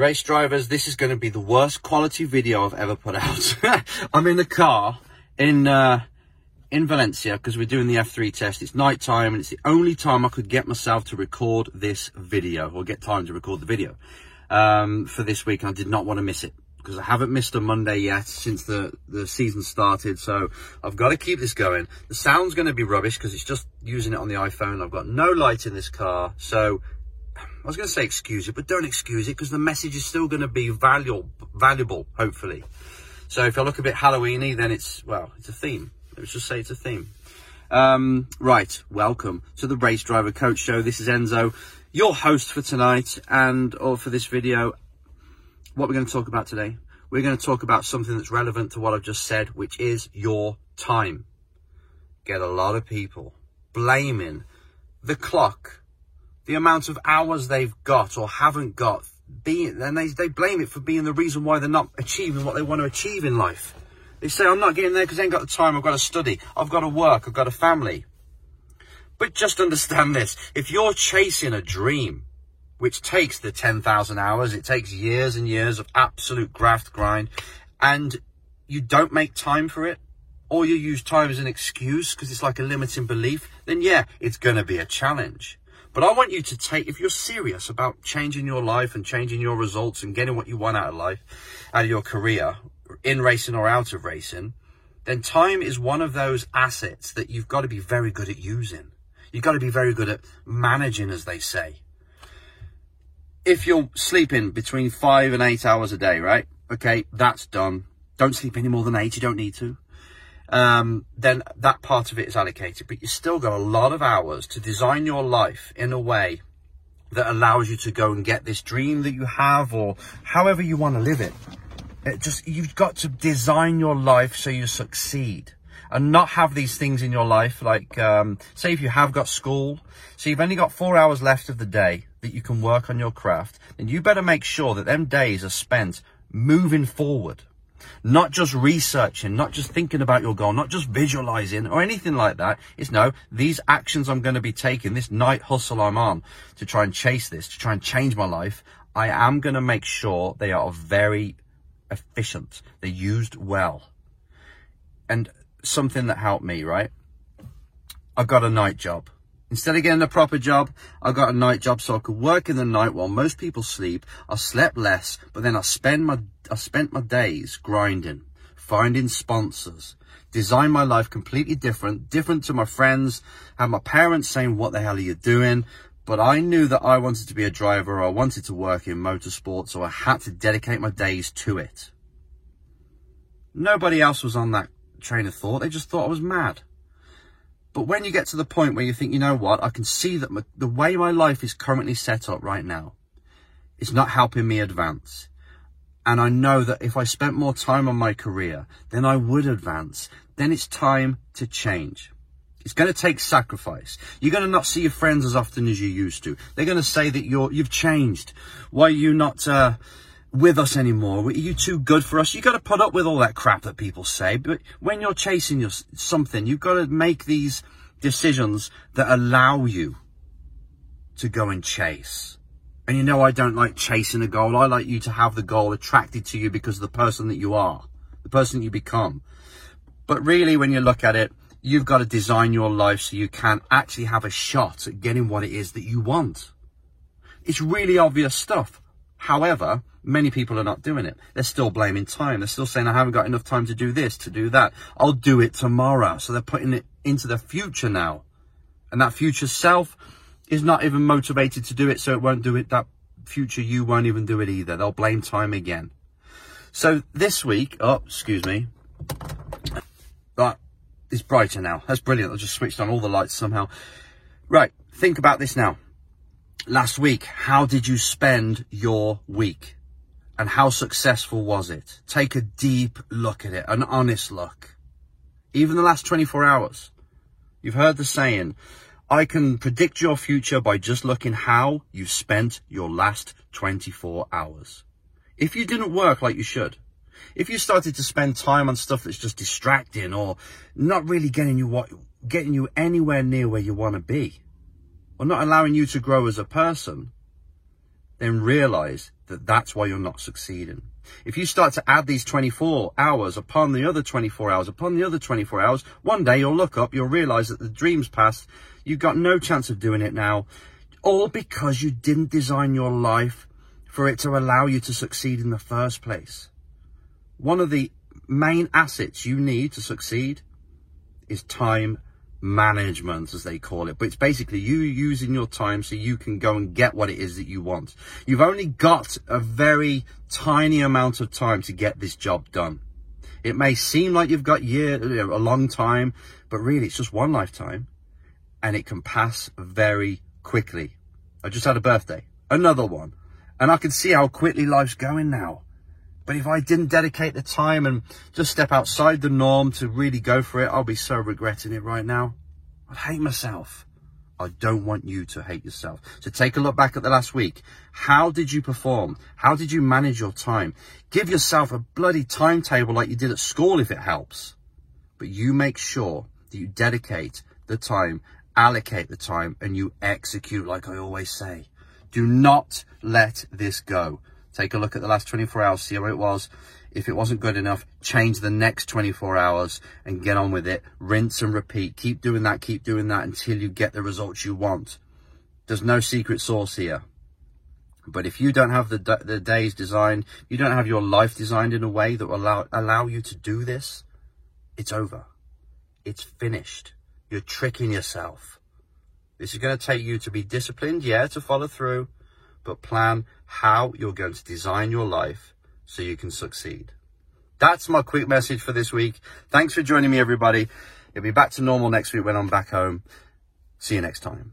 Race drivers, this is going to be the worst quality video I've ever put out. I'm in the car in uh, in Valencia because we're doing the F3 test. It's night time and it's the only time I could get myself to record this video or get time to record the video um, for this week. And I did not want to miss it because I haven't missed a Monday yet since the, the season started. So I've got to keep this going. The sound's going to be rubbish because it's just using it on the iPhone. I've got no light in this car. So I was going to say excuse it, but don't excuse it because the message is still going to be valuable, valuable, hopefully. So if I look a bit Halloweeny, then it's, well, it's a theme. Let's just say it's a theme. Um, right, welcome to the Race Driver Coach Show. This is Enzo, your host for tonight and or for this video. What we're going to talk about today, we're going to talk about something that's relevant to what I've just said, which is your time. Get a lot of people blaming the clock, the amount of hours they've got or haven't got, being, and they, they blame it for being the reason why they're not achieving what they want to achieve in life. They say, I'm not getting there because I ain't got the time. I've got to study. I've got to work. I've got a family. But just understand this. If you're chasing a dream, which takes the 10,000 hours, it takes years and years of absolute graft grind, and you don't make time for it, or you use time as an excuse because it's like a limiting belief, then yeah, it's going to be a challenge. But I want you to take, if you're serious about changing your life and changing your results and getting what you want out of life, out of your career, in racing or out of racing, then time is one of those assets that you've got to be very good at using. You've got to be very good at managing, as they say. If you're sleeping between five and eight hours a day, right? Okay, that's done. Don't sleep any more than eight. You don't need to. Um, then that part of it is allocated, but you still got a lot of hours to design your life in a way that allows you to go and get this dream that you have or however you want to live it. It just you've got to design your life so you succeed and not have these things in your life like um, say if you have got school so you've only got four hours left of the day that you can work on your craft then you better make sure that them days are spent moving forward not just researching not just thinking about your goal not just visualizing or anything like that it's no these actions i'm going to be taking this night hustle i'm on to try and chase this to try and change my life i am going to make sure they are very efficient. They're used well. And something that helped me, right? I got a night job. Instead of getting a proper job, I got a night job so I could work in the night while most people sleep. I slept less, but then I spend my I spent my days grinding, finding sponsors, design my life completely different, different to my friends, had my parents saying, what the hell are you doing? But I knew that I wanted to be a driver, I wanted to work in motorsport, so I had to dedicate my days to it. Nobody else was on that train of thought, they just thought I was mad. But when you get to the point where you think, you know what, I can see that my, the way my life is currently set up right now, it's not helping me advance. And I know that if I spent more time on my career, then I would advance. Then it's time to change. It's going to take sacrifice. You're going to not see your friends as often as you used to. They're going to say that you're, you've changed. Why are you not, uh, with us anymore? Are you too good for us? You got to put up with all that crap that people say. But when you're chasing your, something, you've got to make these decisions that allow you to go and chase. And you know, I don't like chasing a goal. I like you to have the goal attracted to you because of the person that you are, the person you become. But really, when you look at it, You've got to design your life so you can actually have a shot at getting what it is that you want. It's really obvious stuff. However, many people are not doing it. They're still blaming time. They're still saying, I haven't got enough time to do this, to do that. I'll do it tomorrow. So they're putting it into the future now. And that future self is not even motivated to do it. So it won't do it. That future you won't even do it either. They'll blame time again. So this week, oh, excuse me. That it's brighter now. That's brilliant. I just switched on all the lights somehow. Right, think about this now. Last week, how did you spend your week? And how successful was it? Take a deep look at it, an honest look. Even the last 24 hours. You've heard the saying, I can predict your future by just looking how you spent your last 24 hours. If you didn't work like you should, if you started to spend time on stuff that's just distracting or not really getting you what getting you anywhere near where you want to be or not allowing you to grow as a person then realize that that's why you're not succeeding. If you start to add these 24 hours upon the other 24 hours, upon the other 24 hours, one day you'll look up, you'll realize that the dream's passed. You've got no chance of doing it now. All because you didn't design your life for it to allow you to succeed in the first place. One of the main assets you need to succeed is time management, as they call it. But it's basically you using your time so you can go and get what it is that you want. You've only got a very tiny amount of time to get this job done. It may seem like you've got year, a long time, but really it's just one lifetime and it can pass very quickly. I just had a birthday, another one, and I can see how quickly life's going now. But if I didn't dedicate the time and just step outside the norm to really go for it, I'll be so regretting it right now. I'd hate myself. I don't want you to hate yourself. So take a look back at the last week. How did you perform? How did you manage your time? Give yourself a bloody timetable like you did at school if it helps. But you make sure that you dedicate the time, allocate the time, and you execute like I always say. Do not let this go. Take a look at the last 24 hours, see how it was. If it wasn't good enough, change the next 24 hours and get on with it. Rinse and repeat. Keep doing that, keep doing that until you get the results you want. There's no secret sauce here. But if you don't have the, the days designed, you don't have your life designed in a way that will allow, allow you to do this, it's over. It's finished. You're tricking yourself. This is going to take you to be disciplined, yeah, to follow through, but plan how you're going to design your life so you can succeed. That's my quick message for this week. Thanks for joining me, everybody. It'll be back to normal next week when I'm back home. See you next time.